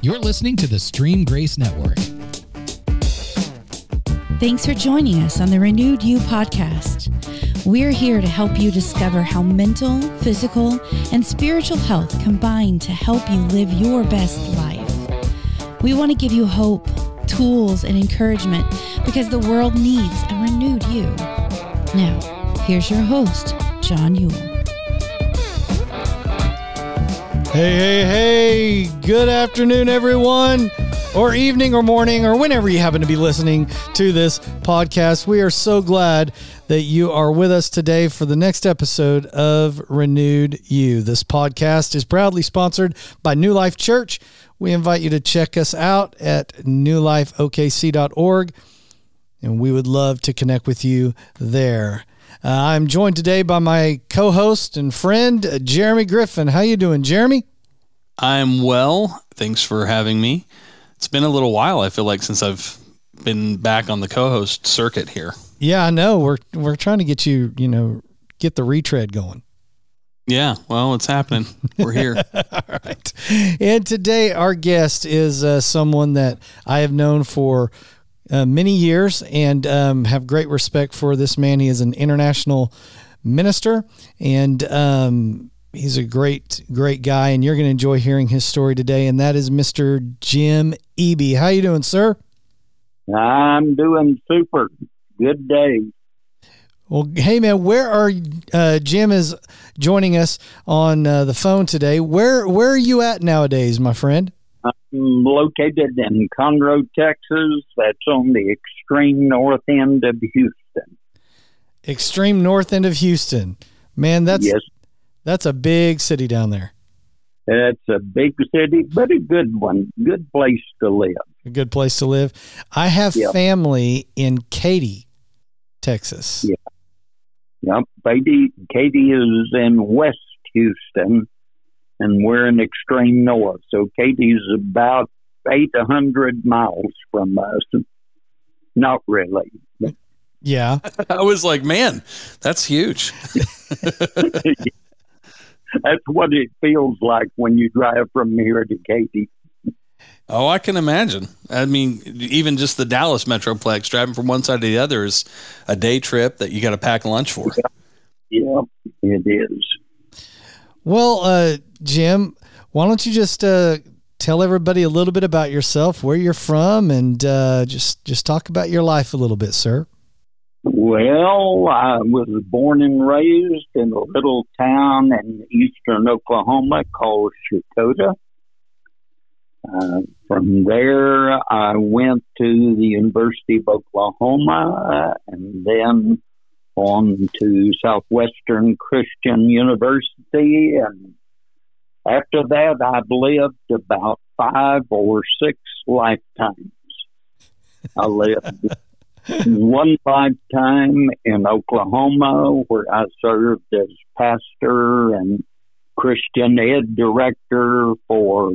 You're listening to the Stream Grace Network. Thanks for joining us on the Renewed You podcast. We're here to help you discover how mental, physical, and spiritual health combine to help you live your best life. We want to give you hope, tools, and encouragement because the world needs a renewed you. Now, here's your host, John Ewell. Hey, hey, hey. Good afternoon, everyone, or evening, or morning, or whenever you happen to be listening to this podcast. We are so glad that you are with us today for the next episode of Renewed You. This podcast is proudly sponsored by New Life Church. We invite you to check us out at newlifeokc.org, and we would love to connect with you there. Uh, I'm joined today by my co-host and friend uh, Jeremy Griffin. How you doing, Jeremy? I'm well. Thanks for having me. It's been a little while. I feel like since I've been back on the co-host circuit here. Yeah, I know. We're we're trying to get you, you know, get the retread going. Yeah, well, it's happening. We're here. All right. And today our guest is uh, someone that I have known for uh, many years and um, have great respect for this man. He is an international minister and um, he's a great, great guy. And you're going to enjoy hearing his story today. And that is Mr. Jim Eby. How you doing, sir? I'm doing super. Good day. Well, hey man, where are uh, Jim is joining us on uh, the phone today? Where where are you at nowadays, my friend? I'm located in Conroe, Texas. That's on the extreme north end of Houston. Extreme north end of Houston. Man, that's yes, that's a big city down there. it's a big city, but a good one. Good place to live. A good place to live. I have Yeah. family in Katy, Texas. Yeah. Yep, Katy, Katy is in West Houston, and we're in extreme north. So Katy's about 800 miles from us. Not really. Yeah. I was like, man, that's huge. That's what it feels like when you drive from here to Katy. Oh, I can imagine. I mean, even just the Dallas Metroplex, driving from one side to the other is a day trip that you got to pack lunch for. Yeah, it is. Well, uh, Jim, why don't you just uh, tell everybody a little bit about yourself, where you're from, and uh, just just talk about your life a little bit, sir. Well, I was born and raised in a little town in eastern Oklahoma called Checotah. Uh, from there, I went to the University of Oklahoma uh, and then on to Southwestern Christian University. And after that, I've lived about five or six lifetimes. I lived one lifetime in Oklahoma where I served as pastor and Christian ed director for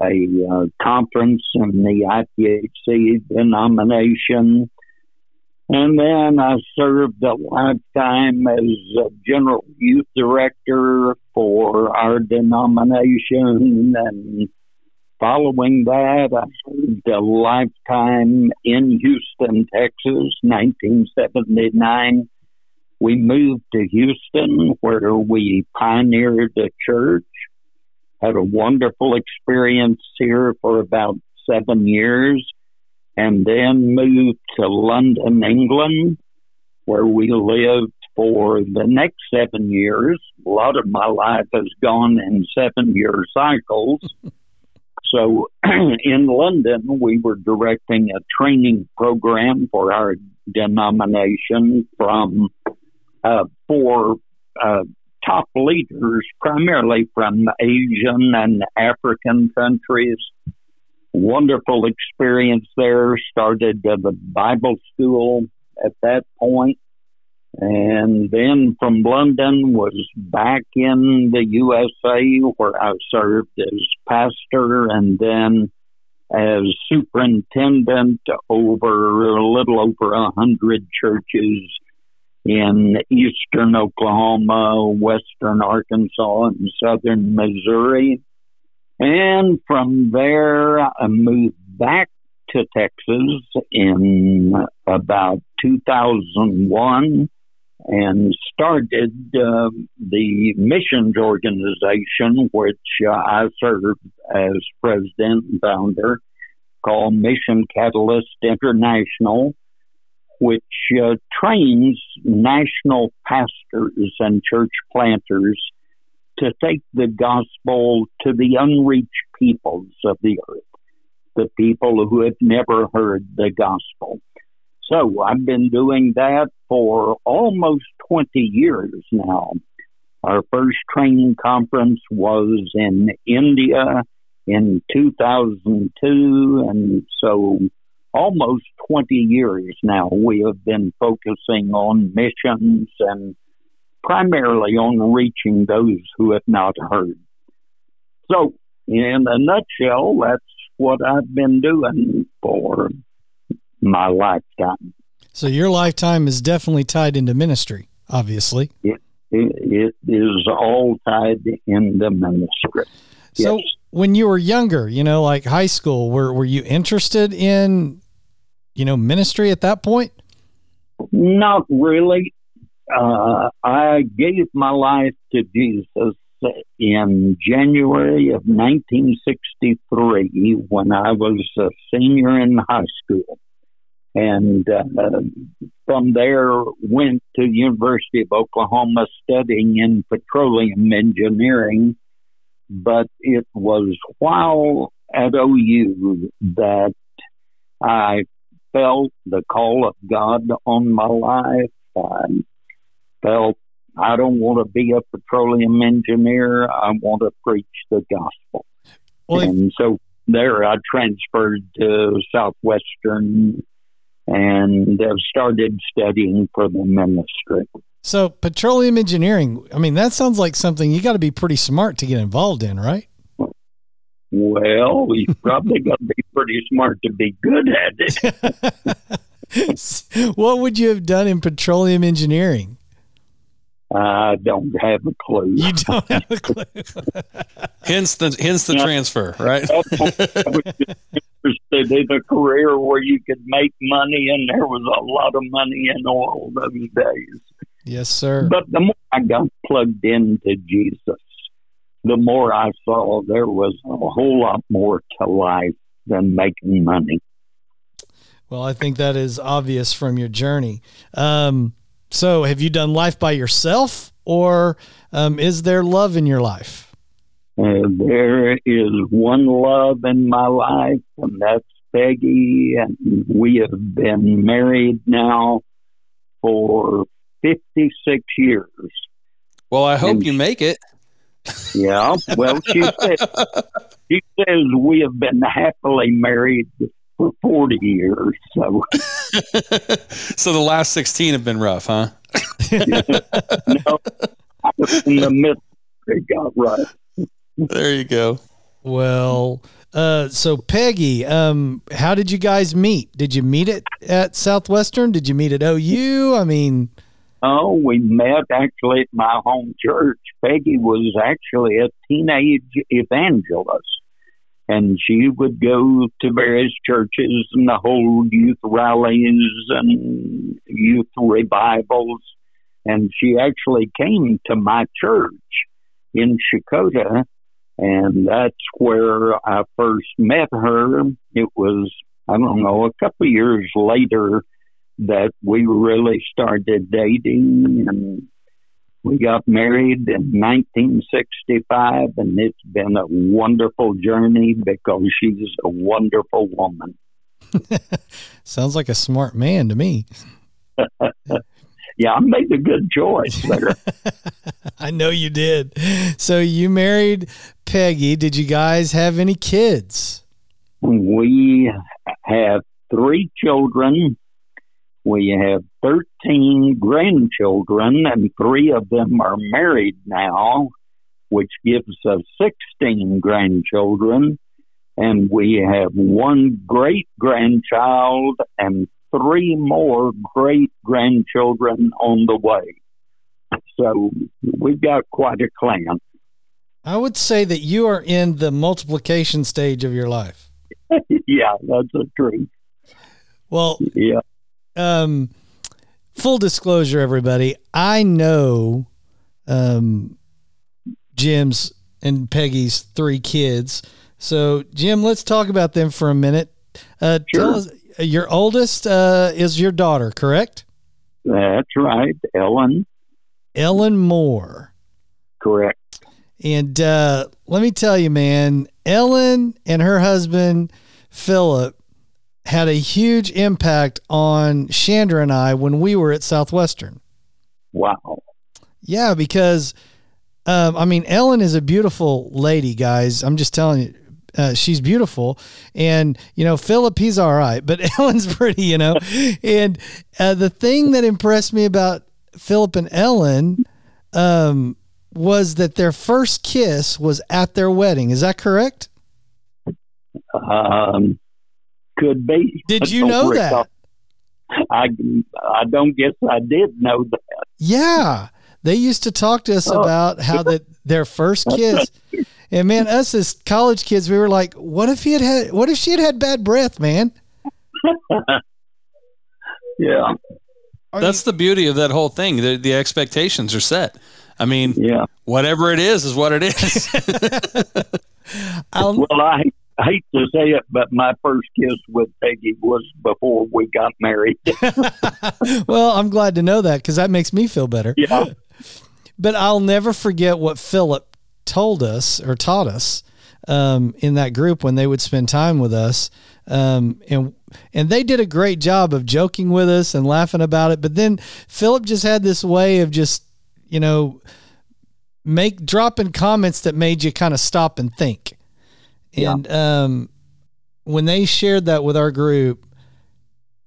a uh, conference in the IPHC denomination. And then I served a lifetime as a general youth director for our denomination. And following that, I served a lifetime in Houston, Texas, 1979. We moved to Houston where we pioneered a church had a wonderful experience here for about seven years and then moved to London, England, where we lived for the next seven years. A lot of my life has gone in seven year cycles. so in London, we were directing a training program for our denomination from uh, for uh, top leaders, primarily from Asian and African countries. Wonderful experience there. Started at the Bible school at that point, and then from London was back in the USA where I served as pastor and then as superintendent over a little over a hundred churches in eastern Oklahoma, western Arkansas, and southern Missouri. And from there, I moved back to Texas in about 2001 and started uh, the missions organization, which uh, I serve as president and founder, called Mission Catalyst International, which uh, trains national pastors and church planters to take the gospel to the unreached peoples of the earth, the people who have never heard the gospel. So I've been doing that for almost 20 years now. Our first training conference was in India in 2002, and so almost 20 years now we have been focusing on missions and primarily on reaching those who have not heard. So, in a nutshell, that's what I've been doing for my lifetime. So your lifetime is definitely tied into ministry, obviously. It, it, it is all tied into ministry. So yes. when you were younger, you know, like high school, were were you interested in, you know, ministry at that point? Not really. Uh, I gave my life to Jesus in January of 1963 when I was a senior in high school and uh, from there went to the University of Oklahoma studying in petroleum engineering. But it was while at OU that I felt the call of God on my life. I felt I don't want to be a petroleum engineer. I want to preach the gospel. Well, and so there I transferred to Southwestern and started studying for the ministry. So, petroleum engineering, I mean, that sounds like something you got to be pretty smart to get involved in, right? Well, you probably got to be pretty smart to be good at it. what would you have done in petroleum engineering? I don't have a clue. You don't have a clue. hence the hence the transfer, right? interested in a career where you could make money, and there was a lot of money in oil those days. Yes, sir. But the more I got plugged into Jesus, the more I saw there was a whole lot more to life than making money. Well, I think that is obvious from your journey. Um, so, have you done life by yourself, or um, is there love in your life? Uh, there is one love in my life, and that's Peggy. And we have been married now for 56 years. Well, I hope and you make it. Yeah. Well, she says, she says we have been happily married for 40 years. So, so the last 16 have been rough, huh? no, in the middle, it got rough there you go. Well, uh, so Peggy, um, how did you guys meet? Did you meet it at Southwestern? Did you meet at OU? I mean, oh, we met actually at my home church. Peggy was actually a teenage evangelist, and she would go to various churches and hold youth rallies and youth revivals. And she actually came to my church in Checotah and that's where I first met her. It was, I don't know, a couple of years later that we really started dating and we got married in 1965 and it's been a wonderful journey because she's a wonderful woman. Sounds like a smart man to me. yeah, I made a good choice there. I know you did. So you married Peggy. Did you guys have any kids? We have three children. We have 13 grandchildren, and three of them are married now, which gives us 16 grandchildren. And we have one great grandchild and three more great grandchildren on the way. So we've got quite a clan. I would say that you are in the multiplication stage of your life. yeah, that's the truth. Well, Yeah. Um, full disclosure, everybody, I know um, Jim's and Peggy's three kids. So, Jim, let's talk about them for a minute. Uh, Tell Sure. us, your oldest uh, is your daughter, correct? That's right. Ellen, Ellen Moore. correct. And uh, let me tell you, man, Ellen and her husband, Philip, had a huge impact on Chandra and I when we were at Southwestern. Wow. Yeah, because um, I mean, Ellen is a beautiful lady, guys. I'm just telling you. Uh, she's beautiful, and you know Philip, he's all right, but Ellen's pretty, you know. and uh, the thing that impressed me about Philip and Ellen um, was that their first kiss was at their wedding. Is that correct? Um, could be. Did you know recall. that? I I don't guess I did know that. Yeah, they used to talk to us Oh. about how that their first kiss. And man, us as college kids, we were like, "What if he had had? What if she had had bad breath, man?" Yeah, Are That's the beauty of that whole thing. The, the expectations are set. I mean, yeah. whatever it is, is what it is. I'll, Well, I I hate to say it, but my first kiss with Peggy was before we got married. well, I'm glad to know that because that makes me feel better. yeah, But I'll never forget what Philip told us or taught us um, in that group when they would spend time with us. Um, and and they did a great job of joking with us and laughing about it. But then Philip just had this way of just, you know, make dropping comments that made you kind of stop and think. Yeah. And um, when they shared that with our group,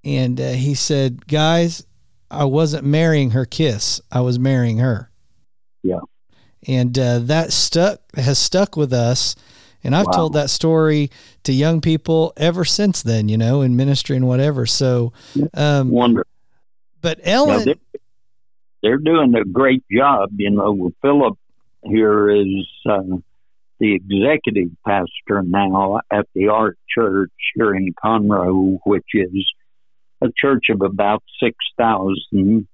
and uh, he said, "Guys, I wasn't marrying her kiss; I was marrying her." Yeah. and uh, that stuck has stuck with us. And I've Wow. told that story to young people ever since then, you know, in ministry and whatever. So, um, wonder. but Ellen, they're, they're doing a great job. You know, Philip here is uh, the executive pastor now at the Ark Church here in Conroe, which is a church of about 6,000.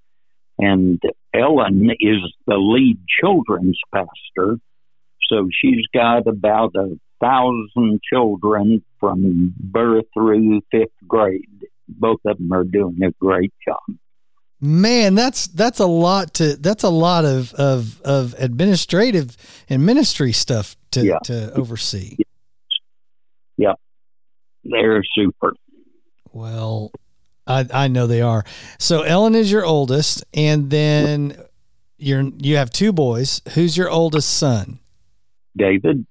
And Ellen is the lead children's pastor. So she's got about a thousand children from birth through fifth grade. Both of them are doing a great job. Man, that's that's a lot to that's a lot of of of administrative and ministry stuff to Yeah. to oversee. Yeah. They're super. Well, I I know they are. So Ellen is your oldest, and then you're you have two boys. Who's your oldest son? David,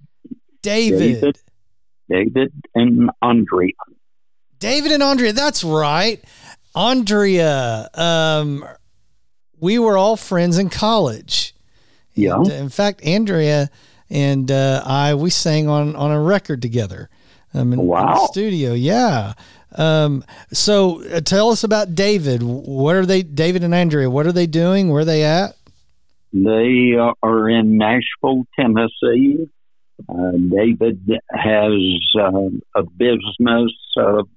David. David. David, and Andrea. David and Andrea. That's right. Andrea. Um, we were all friends in college. Yeah. And, uh, in fact, Andrea and uh, I we sang on on a record together. Um, in, in the Wow. studio. Yeah. Um, so uh, tell us about David. What are they? David and Andrea. What are they doing? Where are they at? They are in Nashville, Tennessee. Uh, David has uh, a business of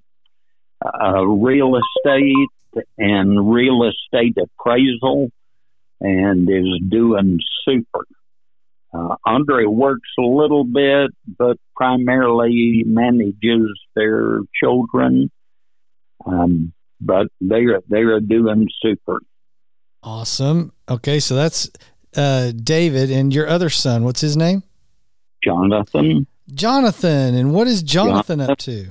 uh, real estate and real estate appraisal and is doing super. Uh, Andre works a little bit, but primarily manages their children. Um, but they're they're doing super. Awesome. Okay, so that's uh, David and your other son. What's his name? Jonathan Jonathan. And what is Jonathan up to?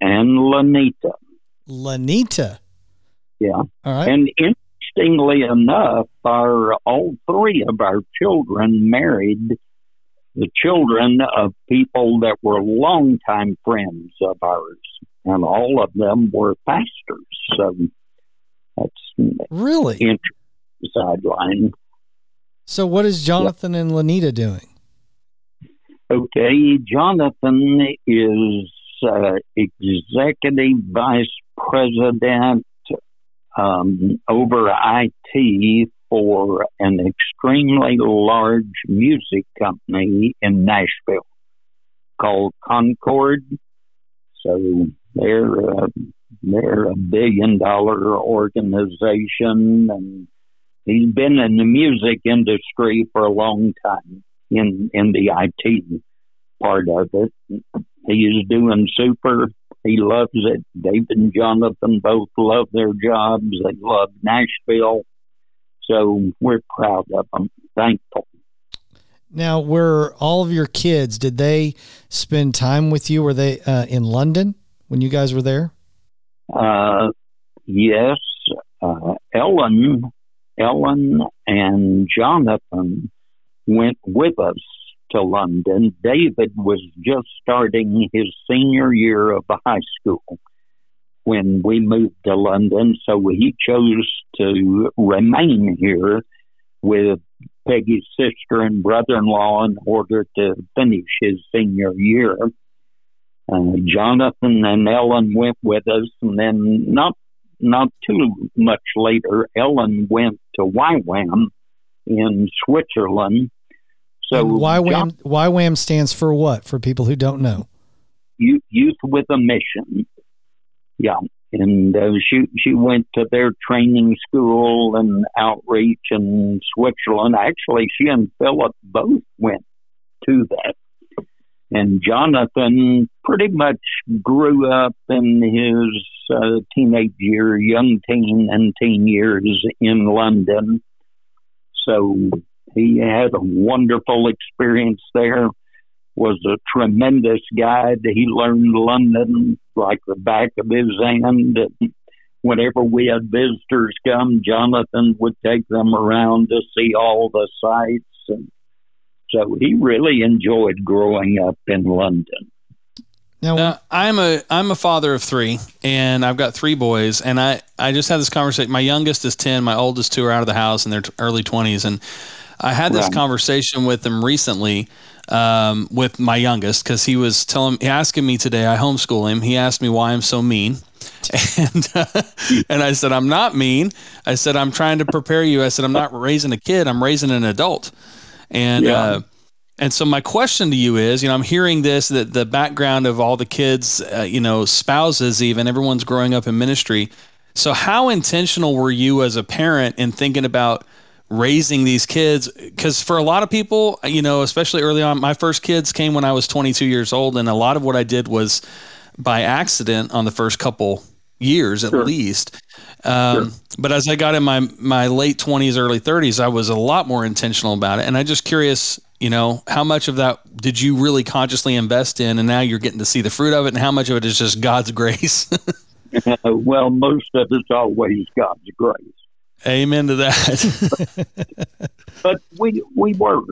And Lanita. Lanita. Yeah. All right. And interestingly enough, our all three of our children married the children of people that were longtime friends of ours, and all of them were pastors. So that's really? interesting sideline. So what is Jonathan and Lanita doing? Okay, Jonathan is uh, executive vice president um, over IT for an extremely large music company in Nashville called Concord. So they're a, they're a billion dollar organization and he's been in the music industry for a long time in in the IT part of it. He's doing super. He loves it. Dave and Jonathan both love their jobs. They love Nashville. So we're proud of them. Thankful. Now, were all of your kids, did they spend time with you? Were they uh, in London when you guys were there? Uh, yes. Uh, Ellen, Ellen and Jonathan went with us to London. David was just starting his senior year of high school when we moved to London, so he chose to remain here with Peggy's sister and brother-in-law in order to finish his senior year. Uh, Jonathan and Ellen went with us, and then not not too much later, Ellen went to YWAM in Switzerland. So YWAM YWAM stands for what? For people who don't know, Youth with a Mission. Yeah, and uh, she she went to their training school and outreach in Switzerland. Actually, she and Philip both went to that. And Jonathan pretty much grew up in his uh, teenage year, young teen and teen years in London. So he had a wonderful experience there was a tremendous guide. He learned London like the back of his hand. Whenever we had visitors come, Jonathan would take them around to see all the sights. And so he really enjoyed growing up in London. Now, now, I'm a I'm a father of three, and I've got three boys. And I I just had this conversation. My youngest is ten. My oldest two are out of the house in their early twenties, and I had this right. conversation with him recently um, with my youngest because he was telling, asking me today. I homeschool him. He asked me why I'm so mean, and uh, and I said I'm not mean. I said I'm trying to prepare you. I said I'm not raising a kid. I'm raising an adult, and. Yeah. Uh, and so my question to you is, you know, I'm hearing this that the background of all the kids, uh, you know, spouses, even everyone's growing up in ministry. So how intentional were you as a parent in thinking about raising these kids because for a lot of people you know especially early on my first kids came when i was 22 years old and a lot of what i did was by accident on the first couple years at sure. least um, sure. but as i got in my my late 20s early 30s i was a lot more intentional about it and i'm just curious you know how much of that did you really consciously invest in and now you're getting to see the fruit of it and how much of it is just god's grace well most of it's always god's grace Amen to that. but we we were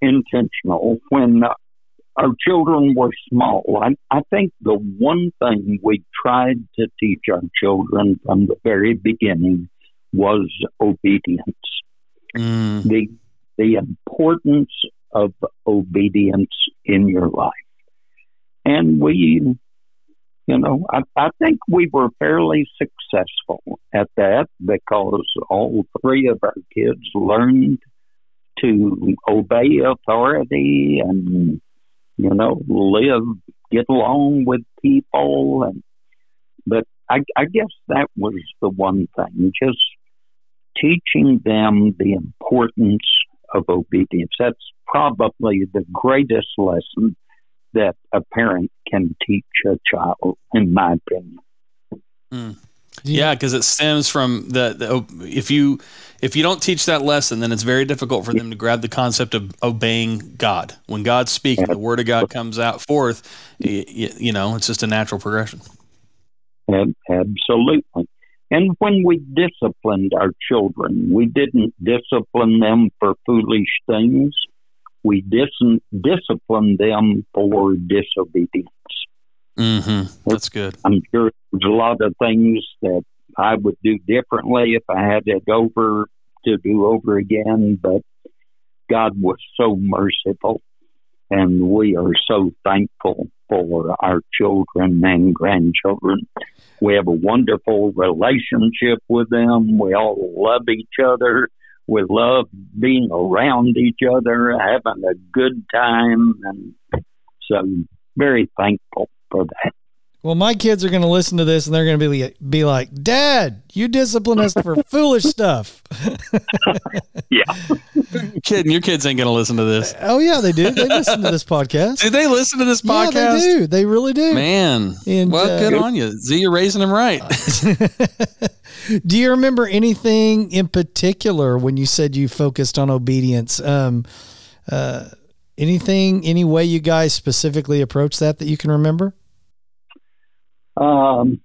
intentional when uh, our children were small. I, I think the one thing we tried to teach our children from the very beginning was obedience. Mm. The the importance of obedience in your life. And we you know, I, I think we were fairly successful at that because all three of our kids learned to obey authority and, you know, live, get along with people. And, but I, I guess that was the one thing, just teaching them the importance of obedience. That's probably the greatest lesson that a parent can teach a child, in my opinion. Mm. Yeah, because it stems from the, the, if you if you don't teach that lesson, then it's very difficult for them to grab the concept of obeying God. When God's speaking, the Word of God comes out forth. You, you know, it's just a natural progression. Absolutely. And when we disciplined our children, we didn't discipline them for foolish things we dis- discipline them for disobedience. Mm-hmm. That's good. I'm sure there's a lot of things that I would do differently if I had it over to do over again, but God was so merciful, and we are so thankful for our children and grandchildren. We have a wonderful relationship with them. We all love each other we love being around each other, having a good time, and so very thankful for that. Well, my kids are going to listen to this and they're going to be be like, "Dad, you discipline us for foolish stuff." yeah, kidding. Your kids ain't going to listen to this. Oh yeah, they do. They listen to this podcast. do they listen to this podcast? Yeah, they do. They really do. Man, and, well, uh, good on you. Z, you're raising them right. do you remember anything in particular when you said you focused on obedience? Um, uh, anything, any way you guys specifically approach that that you can remember? Um,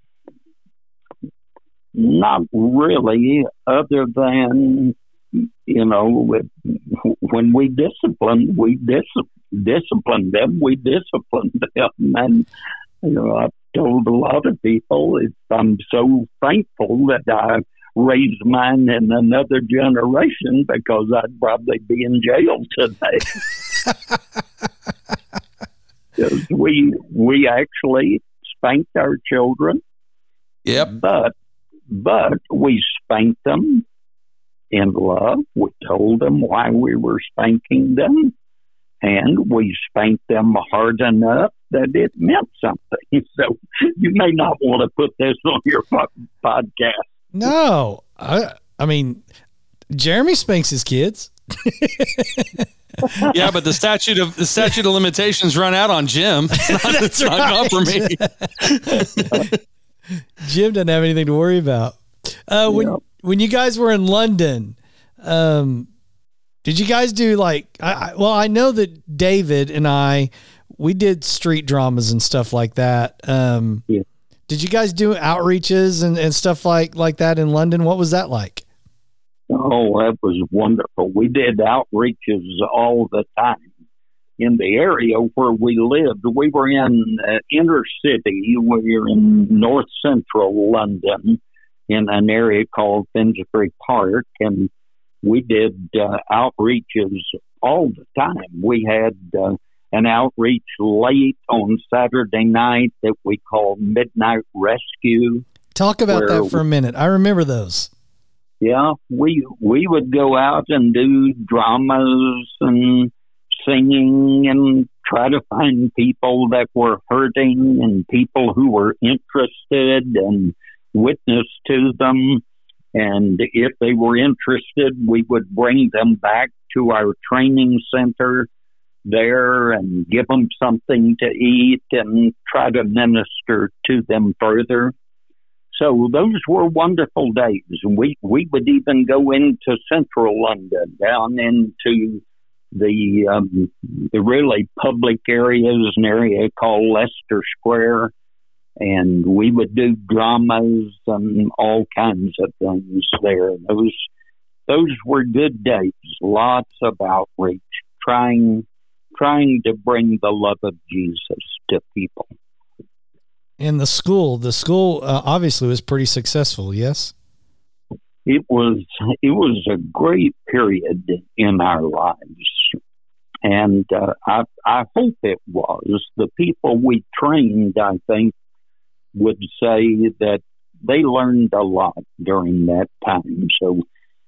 not really, other than you know, when we discipline, we dis- discipline them. We discipline them, and you know, told a lot of people I'm so thankful that I raised mine in another generation because I'd probably be in jail today. We we actually spanked our children. Yep. But but we spanked them in love. We told them why we were spanking them, and we spanked them hard enough that it meant something. So you may not want to put this on your podcast. No, I I mean, Jeremy spanks his kids. yeah, but the statute of the statute of limitations run out on Jim. It's not, right. for me. Jim doesn't have anything to worry about. Uh, when yeah. when you guys were in London, um, did you guys do like? I, I, well, I know that David and I we did street dramas and stuff like that. Um, yeah. Did you guys do outreaches and, and stuff like like that in London? What was that like? Oh, that was wonderful. We did outreaches all the time in the area where we lived. We were in uh, inner city. We were in north central London in an area called Finsbury Park, and we did uh, outreaches all the time. We had uh, an outreach late on Saturday night that we called Midnight Rescue. Talk about that for a minute. I remember those yeah, we we would go out and do dramas and singing and try to find people that were hurting and people who were interested and witness to them. And if they were interested, we would bring them back to our training center there and give them something to eat and try to minister to them further. So those were wonderful days. We we would even go into central London, down into the um, the really public areas, an area called Leicester Square, and we would do dramas and all kinds of things there. Those those were good days. Lots of outreach, trying trying to bring the love of Jesus to people. And the school, the school uh, obviously was pretty successful. Yes, it was. It was a great period in our lives, and uh, I, I hope it was. The people we trained, I think, would say that they learned a lot during that time. So,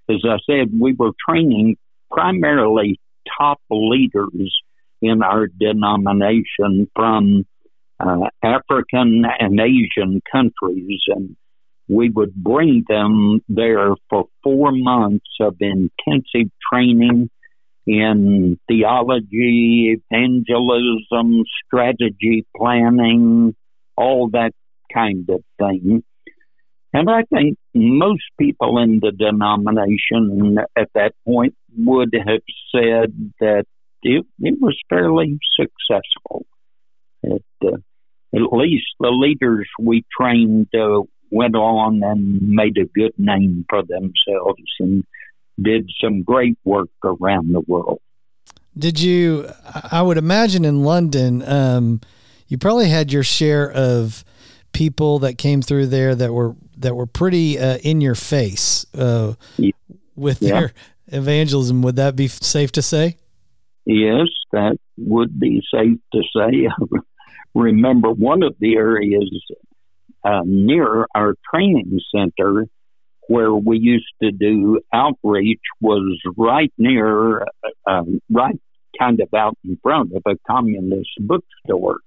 as I said, we were training primarily top leaders in our denomination from uh, African and Asian countries, and we would bring them there for four months of intensive training in theology, evangelism, strategy planning, all that kind of thing. And I think most people in the denomination at that point would have said that it, it was fairly successful. It, uh, at least the leaders we trained uh, went on and made a good name for themselves and did some great work around the world. Did you? I would imagine in London, um, you probably had your share of people that came through there that were that were pretty uh, in your face uh, with yeah. their evangelism. Would that be safe to say? Yes, that would be safe to say. remember one of the areas uh, near our training center where we used to do outreach was right near, uh, right kind of out in front of a communist bookstore.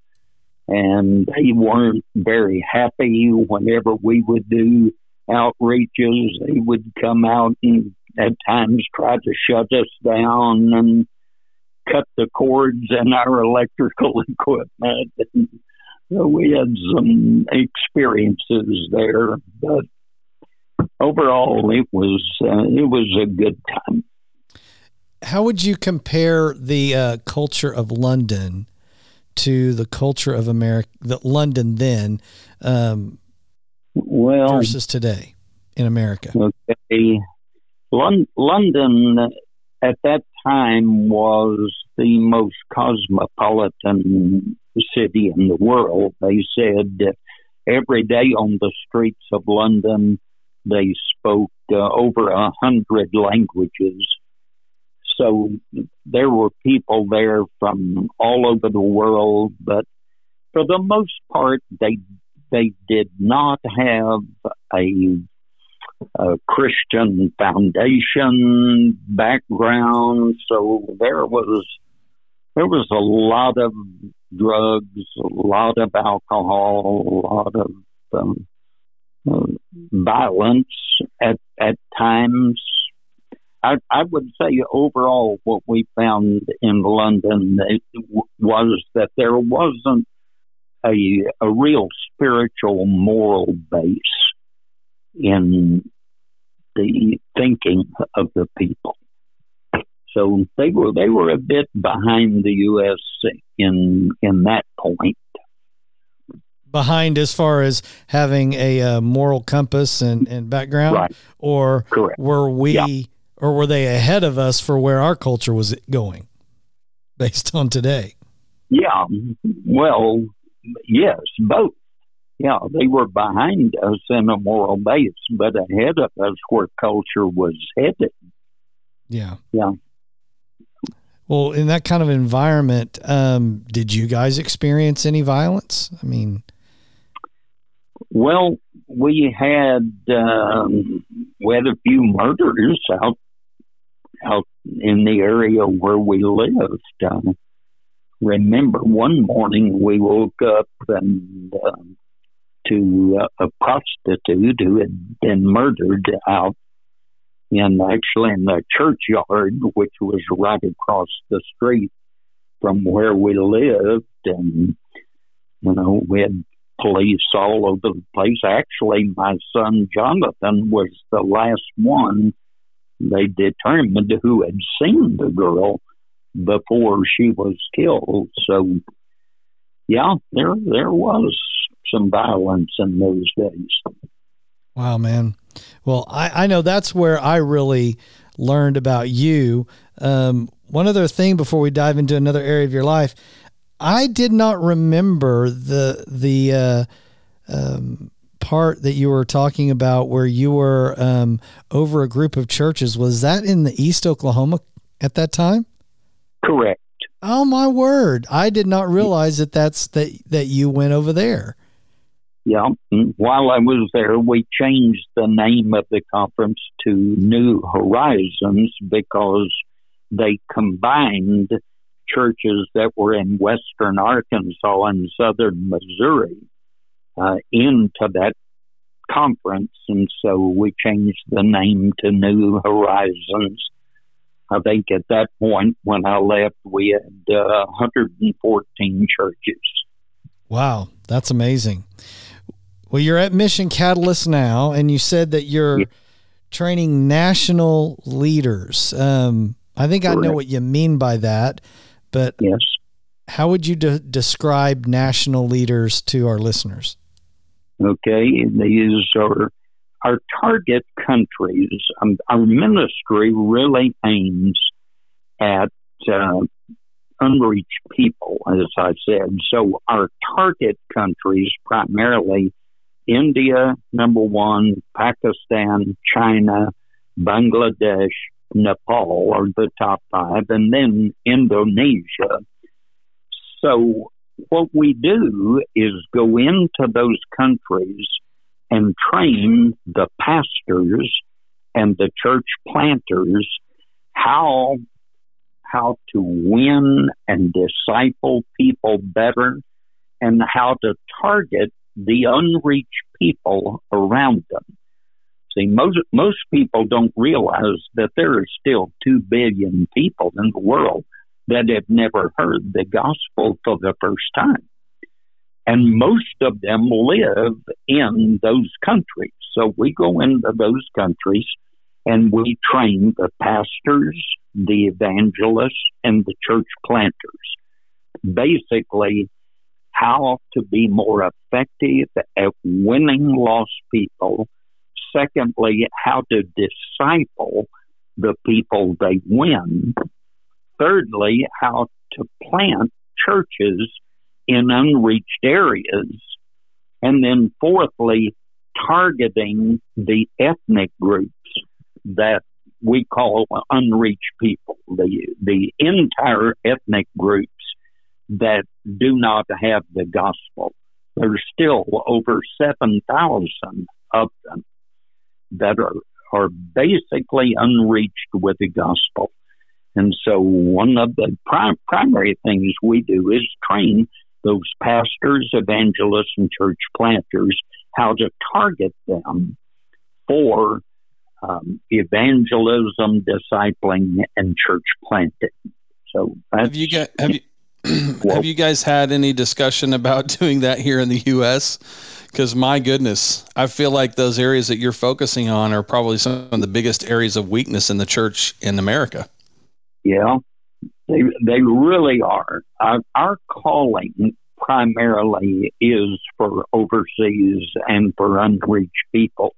And they weren't very happy whenever we would do outreaches. They would come out and at times try to shut us down and cut the cords in our electrical equipment. And so we had some experiences there, but overall, it was uh, it was a good time. How would you compare the uh, culture of London to the culture of America, the London then, um, well versus today in America? Okay, Lon- London at that time was the most cosmopolitan city in the world. They said every day on the streets of London they spoke uh, over a hundred languages. So there were people there from all over the world, but for the most part, they they did not have a, a Christian foundation background. So there was there was a lot of drugs, a lot of alcohol, a lot of um, violence at at times. I, I would say overall, what we found in London was that there wasn't a a real spiritual moral base in the thinking of the people. So they were they were a bit behind the U.S. in in that point behind as far as having a uh, moral compass and, and background right. or Correct. were we yeah. or were they ahead of us for where our culture was going based on today yeah well yes both yeah they were behind us in a moral base but ahead of us where culture was headed. Yeah. Yeah. Well in that kind of environment um, did you guys experience any violence? I mean well, we had um, we had a few murders out out in the area where we lived. Uh, remember, one morning we woke up and uh, to uh, a prostitute who had been murdered out in actually in the churchyard, which was right across the street from where we lived, and you know we had police all over the place. Actually, my son Jonathan was the last one they determined who had seen the girl before she was killed. So, yeah, there there was some violence in those days. Wow, man. Well, I, I know that's where I really learned about you. Um, one other thing before we dive into another area of your life, I did not remember the the uh, um, part that you were talking about where you were um, over a group of churches. Was that in the East Oklahoma at that time? Correct. Oh my word! I did not realize that that's that that you went over there. Yeah. While I was there, we changed the name of the conference to New Horizons because they combined churches that were in western Arkansas and southern Missouri uh, into that conference. And so we changed the name to New Horizons. I think at that point when I left, we had uh, 114 churches. Wow, that's amazing. Well, you're at Mission Catalyst now, and you said that you're yeah. training national leaders. Um, I think Correct. I know what you mean by that. But yes, how would you de- describe national leaders to our listeners? Okay, these are our target countries. Um, our ministry really aims at uh, unreached people, as I said. So our target countries primarily India, number one, Pakistan, China, Bangladesh, Nepal are the top five, and then Indonesia. So, what we do is go into those countries and train the pastors and the church planters how how to win and disciple people better and how to target the unreached people around them. See, most most people don't realize that there are still two billion people in the world that have never heard the gospel for the first time. And most of them live in those countries. So we go into those countries and we train the pastors, the evangelists, and the church planters. Basically, how to be more effective at winning lost people. Secondly, how to disciple the people they win. Thirdly, how to plant churches in unreached areas. And then fourthly, targeting the ethnic groups that we call unreached people, the, the entire ethnic groups that do not have the gospel. There's still over 7,000 of them that are, are basically unreached with the gospel. And so one of the prim- primary things we do is train those pastors, evangelists, and church planters how to target them for um, evangelism, discipling, and church planting. So have you got have you have you guys had any discussion about doing that here in the U.S.? Because my goodness, I feel like those areas that you're focusing on are probably some of the biggest areas of weakness in the church in America. Yeah, they they really are. Our, our calling primarily is for overseas and for unreached people.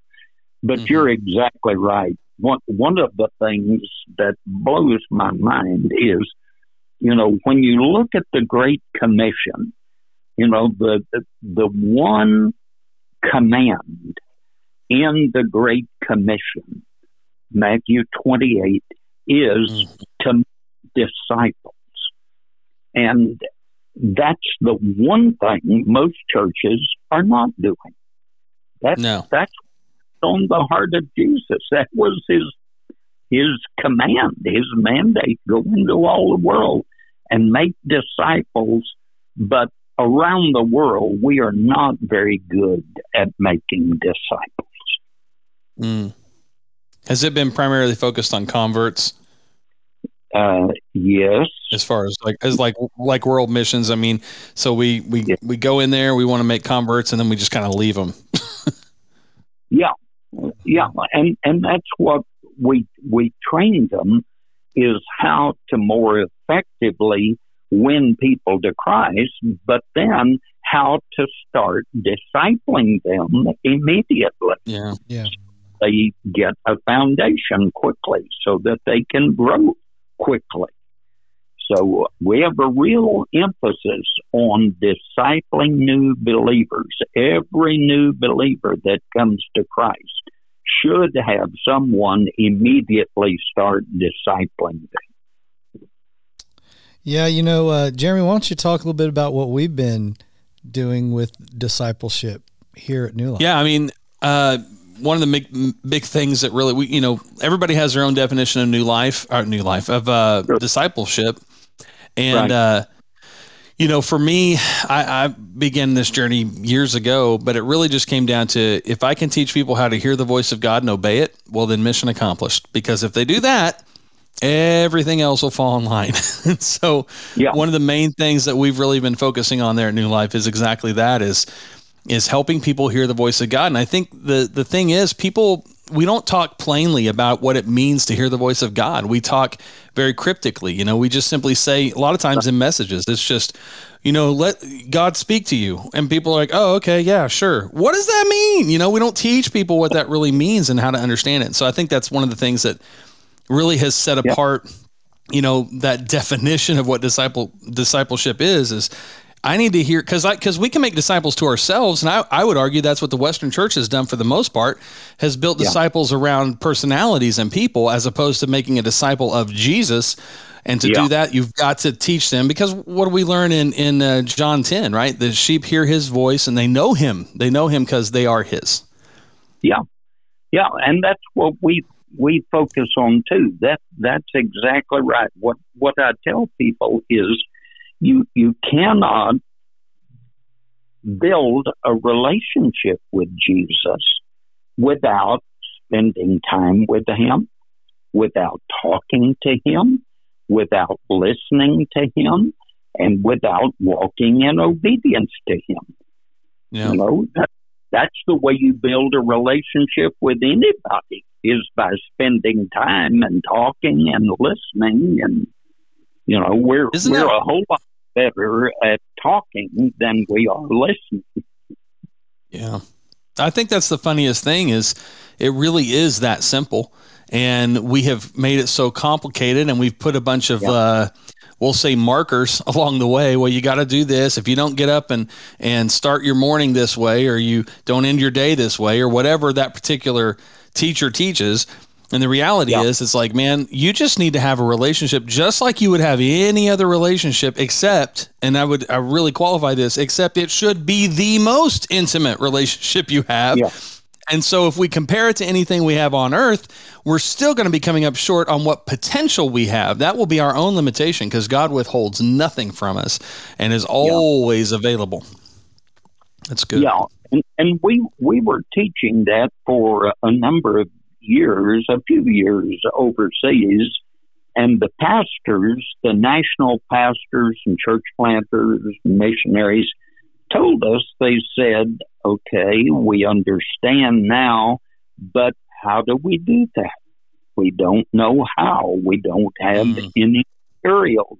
But mm-hmm. you're exactly right. One one of the things that blows my mind is, you know, when you look at the Great Commission, you know, the the, the one command in the Great Commission, Matthew 28, is mm-hmm. to disciples. And that's the one thing most churches are not doing. That's, no. that's on the heart of Jesus. That was his his command, his mandate: go into all the world and make disciples. But around the world, we are not very good at making disciples. Mm. Has it been primarily focused on converts? Uh, yes. As far as like as like like world missions, I mean, so we we we go in there, we want to make converts, and then we just kind of leave them. yeah, yeah, and and that's what we we train them is how to more effectively win people to Christ, but then how to start discipling them immediately. Yeah, yeah. They get a foundation quickly so that they can grow quickly. So we have a real emphasis on discipling new believers. Every new believer that comes to Christ should have someone immediately start discipling them. Yeah, you know, uh, Jeremy, why don't you talk a little bit about what we've been doing with discipleship here at New Life? Yeah, I mean, uh, one of the big, big things that really we, you know, everybody has their own definition of new life, or new life of uh, sure. discipleship, and right. uh, you know, for me, I, I, began this journey years ago, but it really just came down to if I can teach people how to hear the voice of God and obey it, well, then mission accomplished. Because if they do that, everything else will fall in line. so, yeah. one of the main things that we've really been focusing on there at New Life is exactly that: is is helping people hear the voice of God. And I think the the thing is, people we don't talk plainly about what it means to hear the voice of God. We talk very cryptically. You know, we just simply say a lot of times in messages, it's just, you know, let God speak to you. And people are like, oh, okay, yeah, sure. What does that mean? You know, we don't teach people what that really means and how to understand it. So I think that's one of the things that really has set apart, you know, that definition of what disciple discipleship is, is I need to hear because I because we can make disciples to ourselves, and I, I would argue that's what the Western Church has done for the most part, has built yeah. disciples around personalities and people, as opposed to making a disciple of Jesus. And to yeah. do that, you've got to teach them because what do we learn in in uh, John ten? Right, the sheep hear His voice and they know Him. They know Him because they are His. Yeah, yeah, and that's what we we focus on too. That that's exactly right. What what I tell people is, you you cannot build a relationship with Jesus without spending time with Him, without talking to Him, without listening to Him, and without walking in obedience to Him. Yeah. You know, that, that's the way you build a relationship with anybody is by spending time and talking and listening and you know we're Isn't we're that- a whole lot better at talking than we are listening. Yeah. I think that's the funniest thing is it really is that simple and we have made it so complicated and we've put a bunch of uh, we'll say markers along the way well you got to do this if you don't get up and and start your morning this way or you don't end your day this way or whatever that particular teacher teaches and the reality is, it's like, man, you just need to have a relationship just like you would have any other relationship, except, and I would I really qualify this, except it should be the most intimate relationship you have. Yeah. And so if we compare it to anything we have on earth, we're still going to be coming up short on what potential we have. That will be our own limitation because God withholds nothing from us and is always yeah. available. That's good. Yeah. And, and we we were teaching that for a number of years, a few years overseas, and the pastors, the national pastors and church planters, and missionaries, told us, they said, okay, we understand now, but how do we do that? We don't know how. We don't have mm. any materials.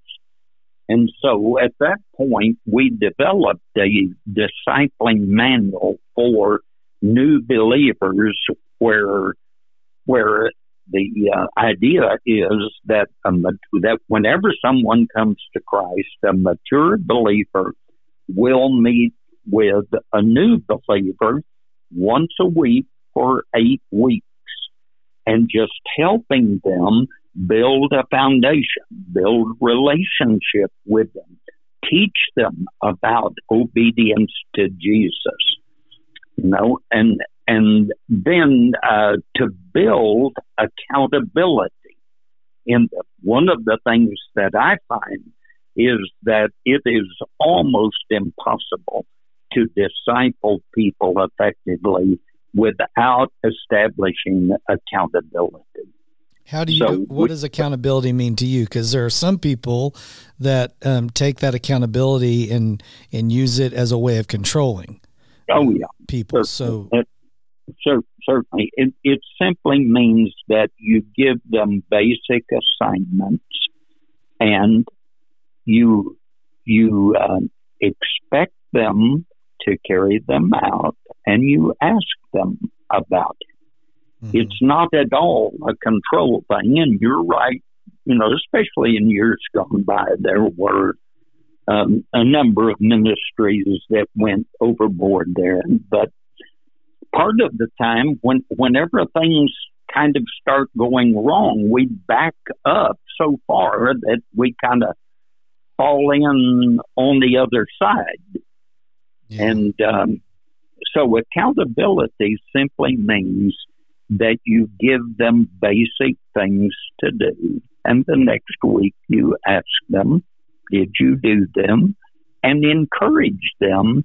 And so at that point, we developed a discipling manual for new believers where where the uh, idea is that a, that whenever someone comes to Christ, a mature believer will meet with a new believer once a week for eight weeks, and just helping them build a foundation, build relationship with them, teach them about obedience to Jesus. You know, and and then uh, to build accountability. And one of the things that I find is that it is almost impossible to disciple people effectively without establishing accountability. How do you? So what we, does accountability mean to you? Because there are some people that um, take that accountability and and use it as a way of controlling. Oh yeah, people. So certainly. It, it simply means that you give them basic assignments and you you uh, expect them to carry them out and you ask them about it. Mm-hmm. It's not at all a control thing, and you're right. You know, especially in years gone by, there were um, a number of ministries that went overboard there, but part of the time when whenever things kind of start going wrong, we back up so far that we kind of fall in on the other side. Yeah. And um, so accountability simply means that you give them basic things to do. And the next week you ask them, did you do them? And encourage them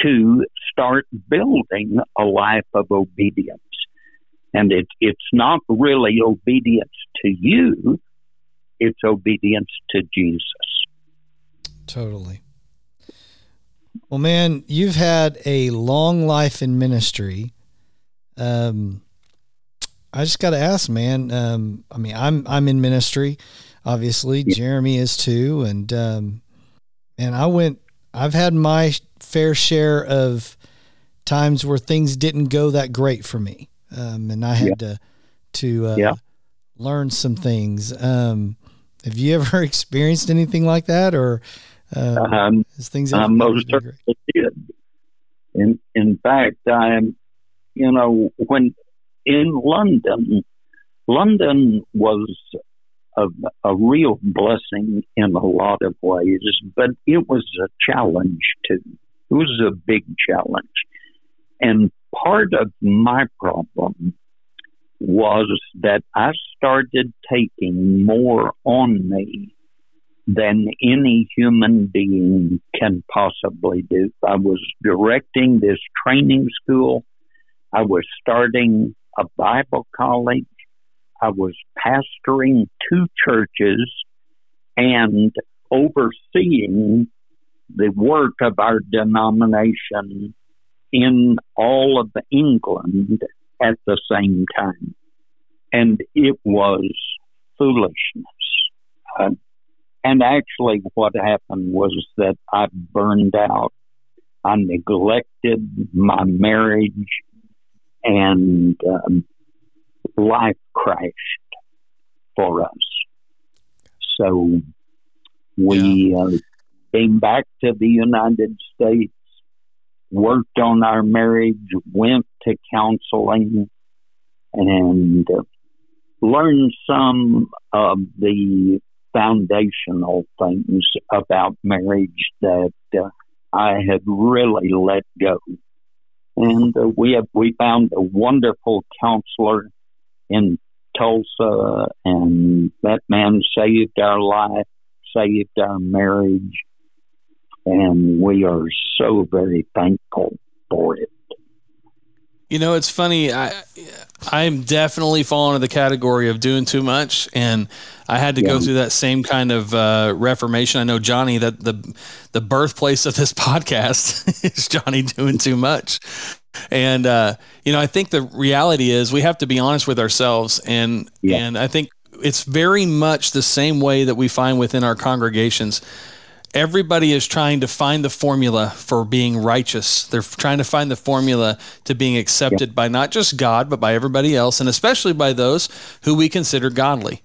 to start building a life of obedience. And it, it's not really obedience to you, it's obedience to Jesus. Totally. Well, man, you've had a long life in ministry. Um, I just got to ask, man. Um, I mean, I'm I'm in ministry, obviously. Yeah. Jeremy is too, and um, and I went. I've had my fair share of times where things didn't go that great for me, um, and I had yeah. to to uh, yeah. learn some things. Um, have you ever experienced anything like that, or uh, um, has things ever most certainly did? In in fact, I'm you know when in London, London was a, a real blessing in a lot of ways, but it was a challenge too. It was a big challenge. And part of my problem was that I started taking more on me than any human being can possibly do. I was directing this training school. I was starting a Bible college. I was pastoring two churches and overseeing the work of our denomination in all of England at the same time. And it was foolishness. Uh, and actually, what happened was that I burned out. I neglected my marriage, and um, life crashed for us. So we yeah. uh, came back to the United States, worked on our marriage, went to counseling, and uh, learned some of the foundational things about marriage that uh, I had really let go. And uh, we have we found a wonderful counselor in Tulsa, and that man saved our life, saved our marriage, and we are so very thankful for it. You know, it's funny. I I'm definitely falling into the category of doing too much, and I had to yeah. go through that same kind of uh, reformation. I know Johnny that the the birthplace of this podcast is Johnny doing too much, and uh, you know, I think the reality is we have to be honest with ourselves, and yeah. and I think it's very much the same way that we find within our congregations everybody is trying to find the formula for being righteous. They're trying to find the formula to being accepted by not just God, but by everybody else, and especially by those who we consider godly.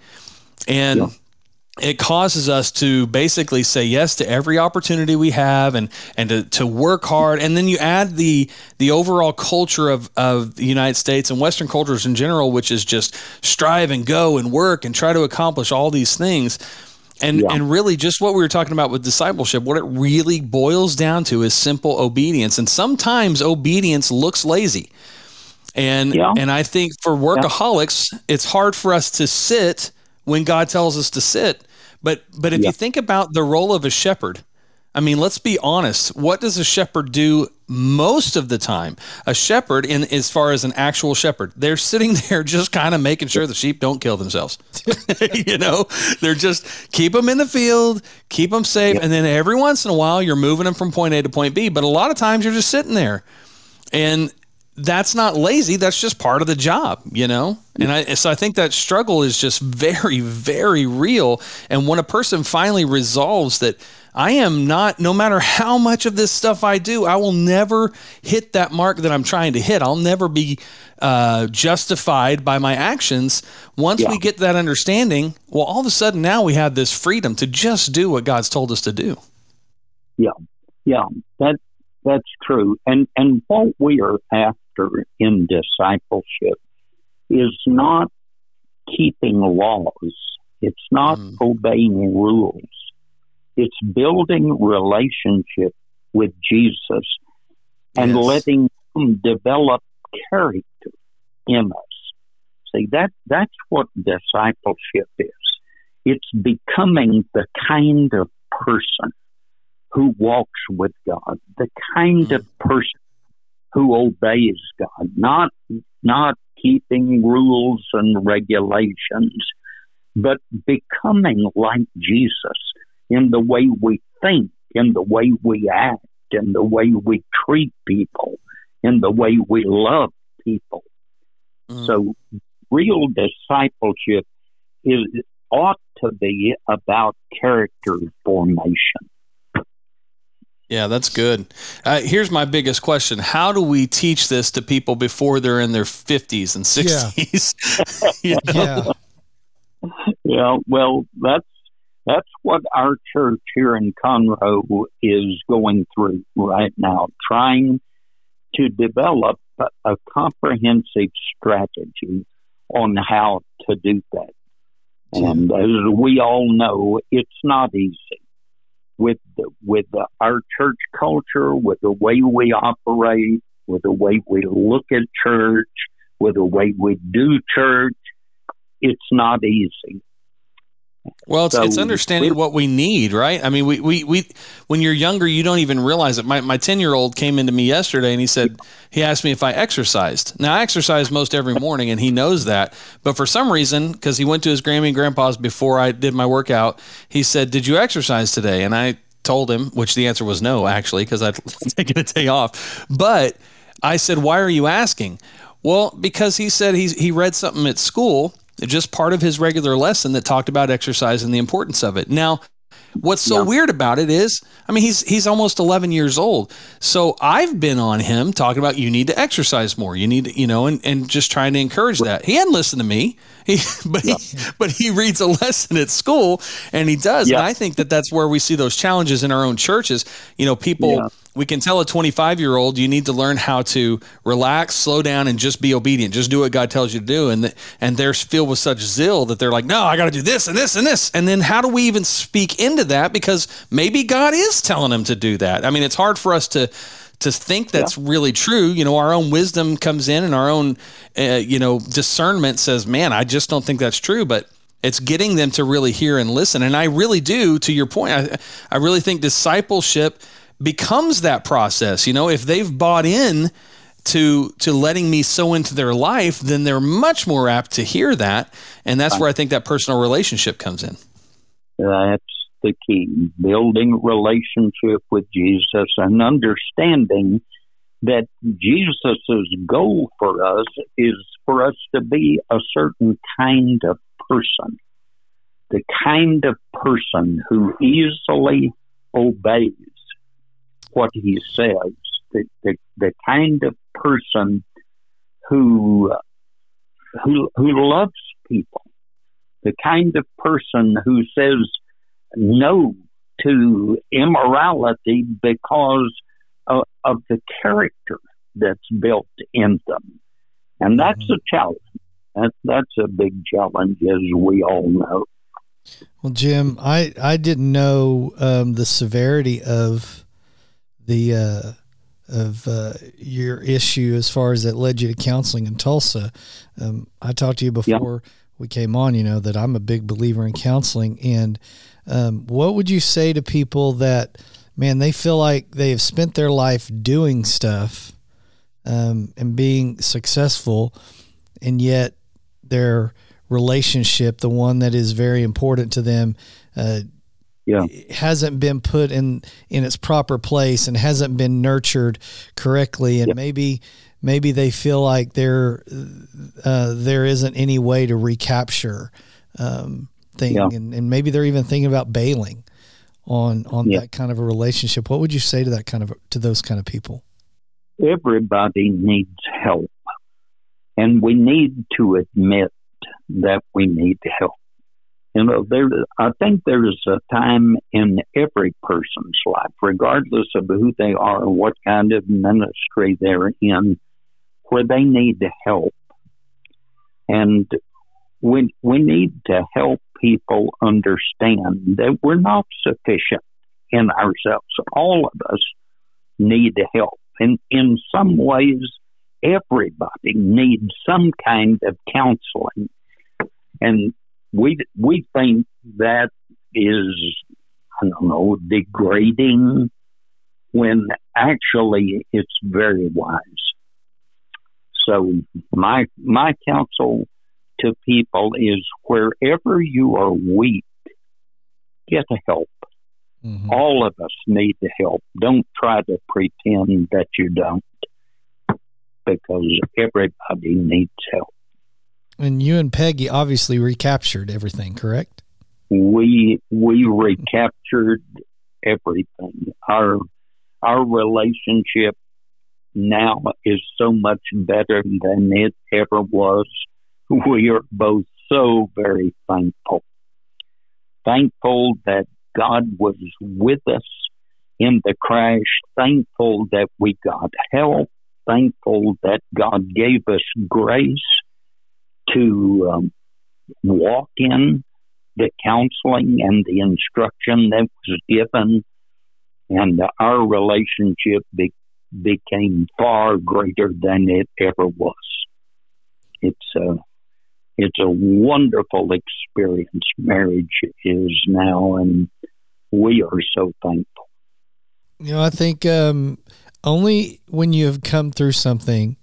And it causes us to basically say yes to every opportunity we have and and to, to work hard and then you add the the overall culture of of the United States and western cultures in general which is just strive and go and work and try to accomplish all these things and yeah. and really just what we were talking about with discipleship, what it really boils down to is simple obedience. And sometimes obedience looks lazy. And yeah. and I think for workaholics, yeah. it's hard for us to sit when God tells us to sit. But but if you think about the role of a shepherd, I mean, let's be honest. What does a shepherd do most of the time? A shepherd, in as far as an actual shepherd, they're sitting there just kind of making sure the sheep don't kill themselves. you know, they're just keep them in the field, keep them safe, and then every once in a while you're moving them from point A to point B. But a lot of times you're just sitting there, and that's not lazy. That's just part of the job, you know? And I, so I think that struggle is just very, very real. And when a person finally resolves that I am not, no matter how much of this stuff I do, I will never hit that mark that I'm trying to hit. I'll never be uh, justified by my actions. Once yeah. we get that understanding, well, all of a sudden now we have this freedom to just do what God's told us to do. Yeah, yeah, that that's true. And and what we are after in discipleship is not keeping laws. It's not mm. obeying rules it's building relationship with Jesus and yes. letting him develop character in us. See that that's what discipleship is. It's becoming the kind of person who walks with God, the kind mm-hmm. of person who obeys God, not not keeping rules and regulations, but becoming like Jesus in the way we think, in the way we act, in the way we treat people, in the way we love people. Mm. So, real discipleship is ought to be about character formation. Yeah, that's good. Uh, here's my biggest question: How do we teach this to people before they're in their 50s and 60s? Yeah. you know? yeah. yeah. Well, that's that's what our church here in Conroe is going through right now, trying to develop a comprehensive strategy on how to do that. And as we all know, it's not easy with the, with the, our church culture, with the way we operate, with the way we look at church, with the way we do church. It's not easy. Well, it's, so it's understanding what we need, right? I mean, we, we, we, when you're younger, you don't even realize it. My, my 10 year old came into me yesterday and he said, he asked me if I exercised. Now, I exercise most every morning and he knows that. But for some reason, because he went to his Grammy and grandpa's before I did my workout, he said, Did you exercise today? And I told him, which the answer was no, actually, because I'd taken a day off. But I said, Why are you asking? Well, because he said he's, he read something at school just part of his regular lesson that talked about exercise and the importance of it. Now, what's so yeah. weird about it is, I mean, he's he's almost 11 years old. So I've been on him talking about you need to exercise more. You need to, you know, and, and just trying to encourage that. He hadn't listened to me. He, but yeah. he but he reads a lesson at school and he does. Yeah. And I think that that's where we see those challenges in our own churches. You know, people we can tell a 25 year old you need to learn how to relax, slow down, and just be obedient. Just do what God tells you to do. And, the, and they're filled with such zeal that they're like, no, I got to do this and this and this. And then how do we even speak into that? Because maybe God is telling them to do that. I mean, it's hard for us to, to think that's yeah. really true. You know, our own wisdom comes in and our own, uh, you know, discernment says, man, I just don't think that's true. But it's getting them to really hear and listen. And I really do, to your point, I, I really think discipleship – becomes that process. You know, if they've bought in to to letting me sow into their life, then they're much more apt to hear that, and that's where I think that personal relationship comes in. That's the key: building relationship with Jesus and understanding that Jesus's goal for us is for us to be a certain kind of person, the kind of person who easily obeys what he says, the, the, the kind of person who, who, who loves people, the kind of person who says no to immorality because of, of the character that's built in them. And that's mm-hmm. a challenge. That, that's a big challenge, as we all know. Well, Jim, I, I didn't know um, the severity of the uh, of uh, your issue as far as that led you to counseling in Tulsa. Um, I talked to you before yeah. we came on. You know that I'm a big believer in counseling, and um, what would you say to people that man they feel like they have spent their life doing stuff um, and being successful, and yet their relationship, the one that is very important to them, uh, yeah. hasn't been put in in its proper place and hasn't been nurtured correctly. And yeah. maybe maybe they feel like there uh, there isn't any way to recapture um, thing. Yeah. and, and maybe they're even thinking about bailing on on that kind of a relationship. What would you say to that kind of to those kind of people? Everybody needs help. And we need to admit that we need help you know, there, I think there's a time in every person's life, regardless of who they are or what kind of ministry they're in, where they need help. And we, we need to help people understand that we're not sufficient in ourselves. All of us need help. And in some ways, everybody needs some kind of counseling. And we we think that is I don't know degrading when actually it's very wise. So my my counsel to people is wherever you are weak, get help. Mm-hmm. All of us need the help. Don't try to pretend that you don't, because everybody needs help. And you and Peggy obviously recaptured everything, correct? We we recaptured everything. Our our relationship now is so much better than it ever was. We are both so very thankful. Thankful that God was with us in the crash. Thankful that we got help. Thankful that God gave us grace to um, walk in the counseling and the instruction that was given, and our relationship be- became far greater than it ever was. It's a it's a wonderful experience. Marriage is now, and we are so thankful. You know, I think um, only when you have come through something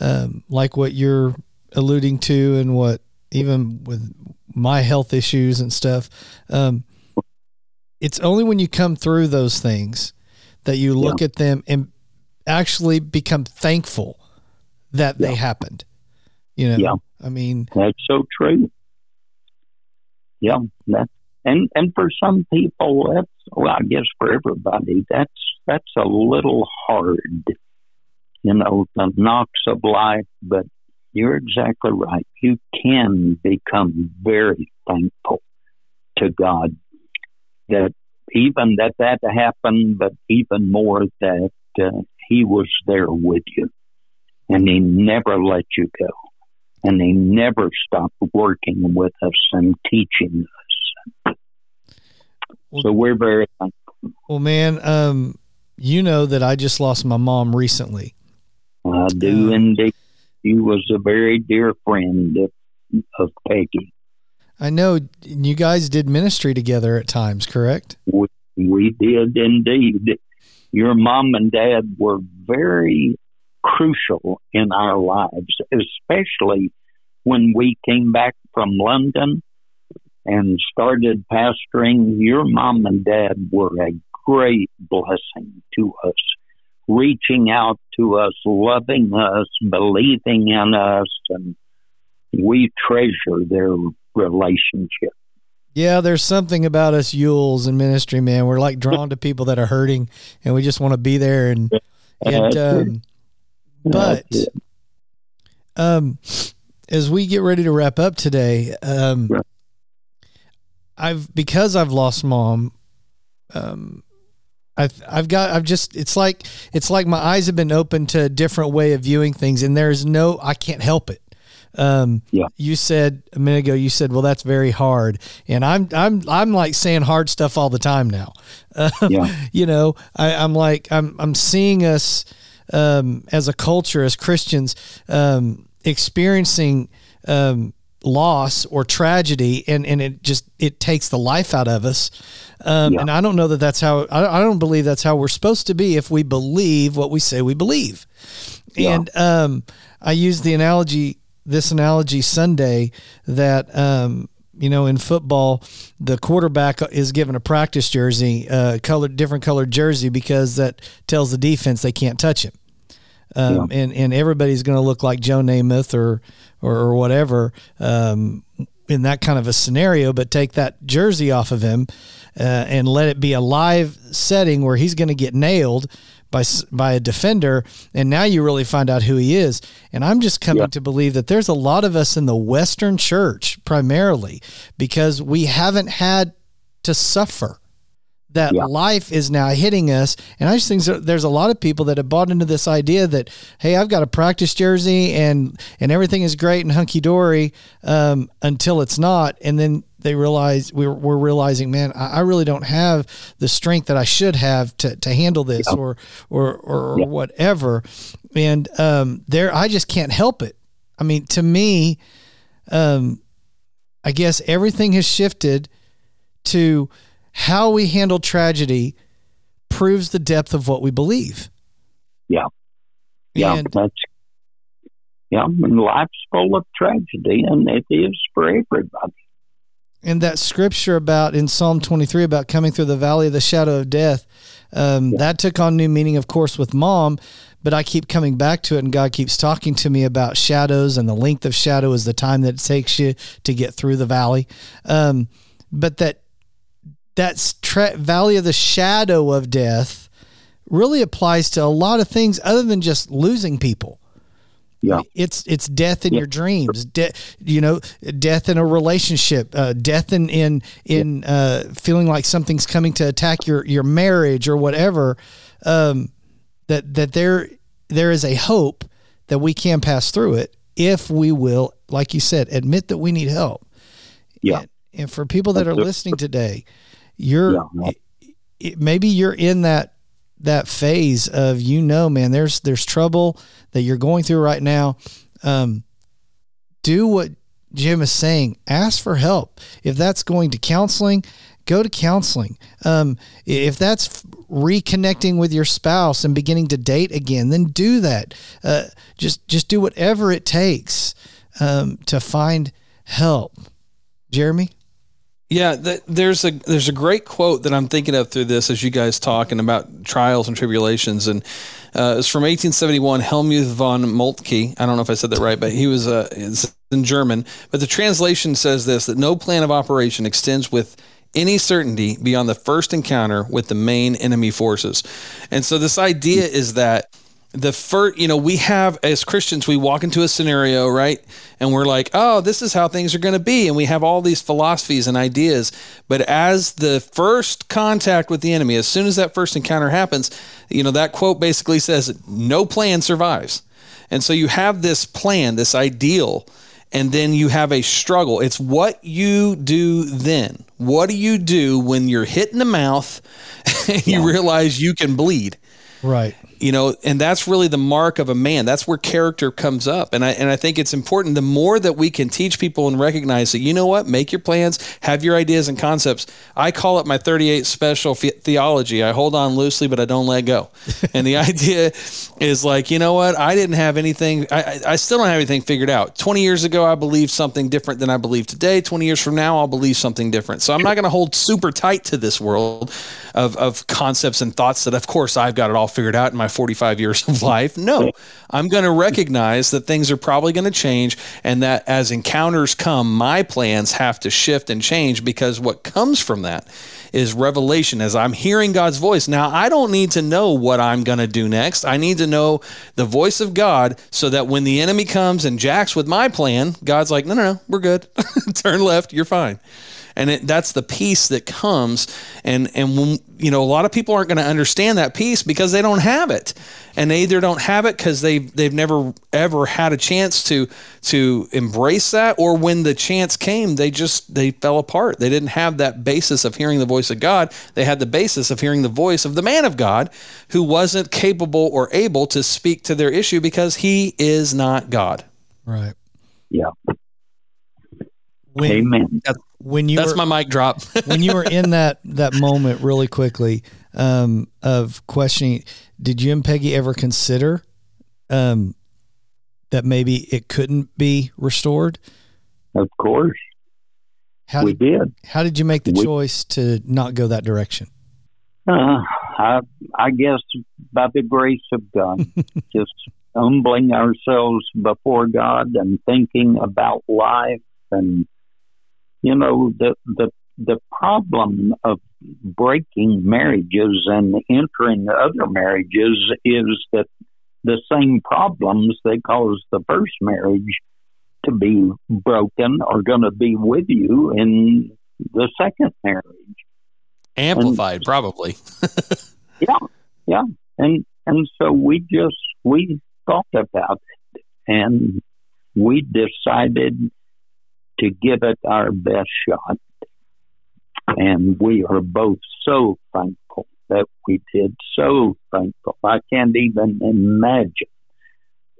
um, like what you're alluding to, and what even with my health issues and stuff, um, it's only when you come through those things that you look yeah. at them and actually become thankful that yeah. they happened. You know, yeah. I mean, that's so true. Yeah, that and and for some people, that's well, I guess for everybody, that's that's a little hard. You know, the knocks of life, but you're exactly right. You can become very thankful to God that even that that happened, but even more that uh, He was there with you, and He never let you go, and He never stopped working with us and teaching us. Well, so we're very thankful. Well, man, um, you know that I just lost my mom recently. I do um, indeed. She was a very dear friend of, of Peggy. I know you guys did ministry together at times, correct? We, we did indeed. Your mom and dad were very crucial in our lives, especially when we came back from London and started pastoring. Your mom and dad were a great blessing to us, reaching out to us, loving us, believing in us, and we treasure their relationship. Yeah, there's something about us Yules in ministry, man. We're like drawn to people that are hurting, and we just want to be there. And and um, but um, as we get ready to wrap up today, um, I've because I've lost mom. Um, I've I've got I've just it's like it's like my eyes have been open to a different way of viewing things, and there's no I can't help it. Um, yeah. You said a minute ago. You said, "Well, that's very hard," and I'm I'm I'm like saying hard stuff all the time now. Um, yeah. You know, I, I'm like I'm I'm seeing us um, as a culture, as Christians, um, experiencing um, loss or tragedy, and and it just it takes the life out of us. Um, yeah. And I don't know that that's how I, I don't believe that's how we're supposed to be if we believe what we say we believe. Yeah. And um, I use the analogy this analogy Sunday that um, you know in football the quarterback is given a practice jersey, uh, colored different colored jersey because that tells the defense they can't touch him. Um, yeah. and and everybody's going to look like Joe Namath or or, or whatever um, in that kind of a scenario. But take that jersey off of him uh, and let it be a live setting where he's going to get nailed by by a defender, and now you really find out who he is. And I'm just coming yeah. to believe that there's a lot of us in the Western Church primarily because we haven't had to suffer. That yeah. life is now hitting us, and I just think there's a lot of people that have bought into this idea that hey, I've got a practice jersey and and everything is great and hunky dory um, until it's not, and then they realize we're, we're realizing, man, I, I, really don't have the strength that I should have to, to handle this yeah. or, or, or, yeah. whatever. And, um, there, I just can't help it. I mean, to me, um, I guess everything has shifted to how we handle tragedy proves the depth of what we believe. Yeah. Yeah. And, that's, yeah. And life's full of tragedy and it is for everybody and that scripture about in Psalm 23 about coming through the valley of the shadow of death, um, yeah. that took on new meaning, of course, with mom. But I keep coming back to it, and God keeps talking to me about shadows, and the length of shadow is the time that it takes you to get through the valley. Um, but that that tra- valley of the shadow of death really applies to a lot of things other than just losing people. Yeah. It's it's death in yeah. your dreams de- you know death in a relationship uh, death in in in uh, feeling like something's coming to attack your your marriage or whatever um, that that there there is a hope that we can pass through it if we will like you said admit that we need help. Yeah. And, and for people that are listening today you're yeah. it, maybe you're in that that phase of you know, man, there's there's trouble that you're going through right now. Um, do what Jim is saying. Ask for help. If that's going to counseling, go to counseling. Um, if that's reconnecting with your spouse and beginning to date again, then do that. Uh, just just do whatever it takes um, to find help. Jeremy. Yeah, the, there's a there's a great quote that I'm thinking of through this as you guys talking about trials and tribulations, and uh, it's from 1871. Helmuth von Moltke. I don't know if I said that right, but he was uh, in German. But the translation says this: that no plan of operation extends with any certainty beyond the first encounter with the main enemy forces. And so this idea is that the first, you know, we have as Christians, we walk into a scenario, right? And we're like, oh, this is how things are going to be. And we have all these philosophies and ideas. But as the first contact with the enemy, as soon as that first encounter happens, you know, that quote basically says, no plan survives. And so you have this plan, this ideal, and then you have a struggle. It's what you do then. What do you do when you're hit in the mouth and you realize you can bleed? Right you know and that's really the mark of a man. That's where character comes up. And i and i think it's important the more that we can teach people and recognize that you know what make your plans have your ideas and concepts. I call it my 38 special theology. I hold on loosely but i don't let go. And the idea is like you know what i didn't have anything I, I still don't have anything figured out. 20 years ago i believed something different than i believe today. 20 years from now i'll believe something different. So i'm not going to hold super tight to this world of, of concepts and thoughts that of course i've got it all figured out in my 45 years of life. No, I'm going to recognize that things are probably going to change and that as encounters come, my plans have to shift and change because what comes from that is revelation as I'm hearing God's voice. Now, I don't need to know what I'm going to do next. I need to know the voice of God so that when the enemy comes and jacks with my plan, God's like, no, no, no, we're good. Turn left, you're fine and it, that's the peace that comes. And and when you know a lot of people aren't going to understand that peace because they don't have it. And they either don't have it because they they've never ever had a chance to to embrace that or when the chance came they just they fell apart. They didn't have that basis of hearing the voice of god. They had the basis of hearing the voice of the man of god who wasn't capable or able to speak to their issue because he is not god. Right. Yeah when, Amen. That's, when you that's were, my mic drop. when you were in that that moment, really quickly, um, of questioning, did you and Peggy ever consider, um, that maybe it couldn't be restored? Of course. How we did, did. How did you make the we, choice to not go that direction? Uh, I, I guess by the grace of God, just humbling ourselves before God and thinking about life and you know the the the problem of breaking marriages and entering other marriages is that the same problems that caused the first marriage to be broken are going to be with you in the second marriage. Amplified, and, probably. yeah, yeah, and and so we just we thought about it, and we decided to give it our best shot. And we are both so thankful that we did. So thankful. I can't even imagine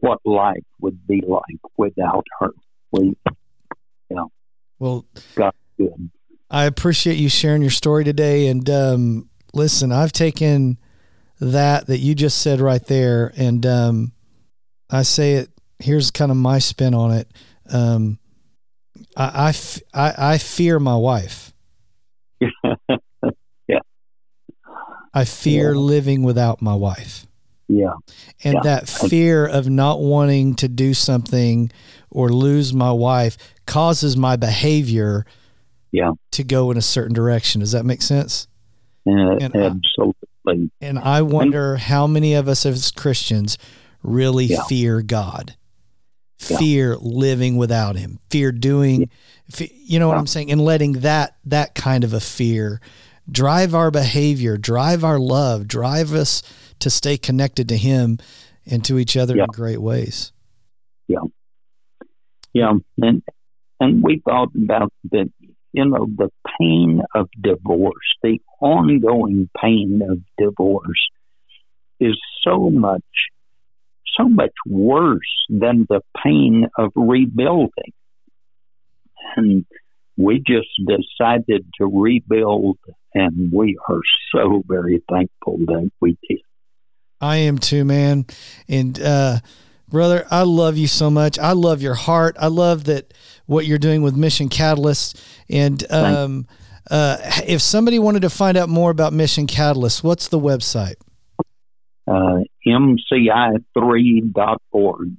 what life would be like without her. We, you know, well, got good. I appreciate you sharing your story today. And um, listen, I've taken that that you just said right there, and um, I say it. Here's kind of my spin on it. Um, I, I, I, fear my wife. yeah. I fear yeah. living without my wife. Yeah. And yeah. that fear of not wanting to do something or lose my wife causes my behavior yeah. to go in a certain direction. Does that make sense? And absolutely. I, and I wonder how many of us as Christians really yeah. fear God fear yeah. living without him fear doing yeah. you know what i'm saying and letting that that kind of a fear drive our behavior drive our love drive us to stay connected to him and to each other yeah. in great ways yeah yeah and and we thought about the you know the pain of divorce the ongoing pain of divorce is so much, so much worse than the pain of rebuilding. And we just decided to rebuild, and we are so very thankful that we did. I am too, man. And, uh, brother, I love you so much. I love your heart. I love that what you're doing with Mission Catalyst. And, um, uh, if somebody wanted to find out more about Mission Catalyst, what's the website? Uh, MCI3.org.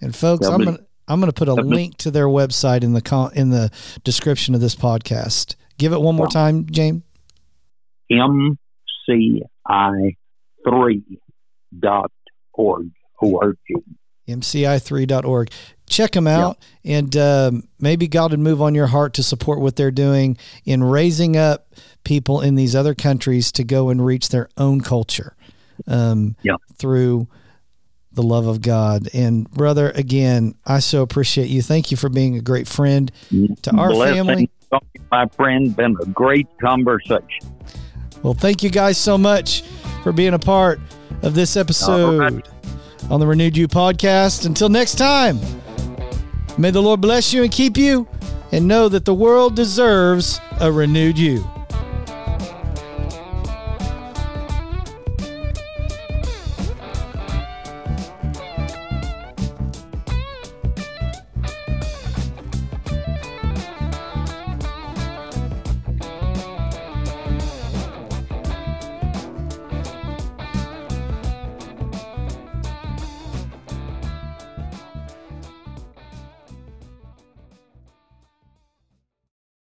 And folks, I'm gonna I'm gonna put a link to their website in the con- in the description of this podcast. Give it one more time, James. MCI3.org. O-R-G. MCI3.org. Check them out, yeah. and um, maybe God would move on your heart to support what they're doing in raising up people in these other countries to go and reach their own culture um, yeah. through the love of God. And brother, again, I so appreciate you. Thank you for being a great friend to our Blessing, family. My friend, been a great conversation. Well, thank you guys so much for being a part of this episode right. on the Renewed You podcast. Until next time, may the Lord bless you and keep you, and know that the world deserves a renewed you.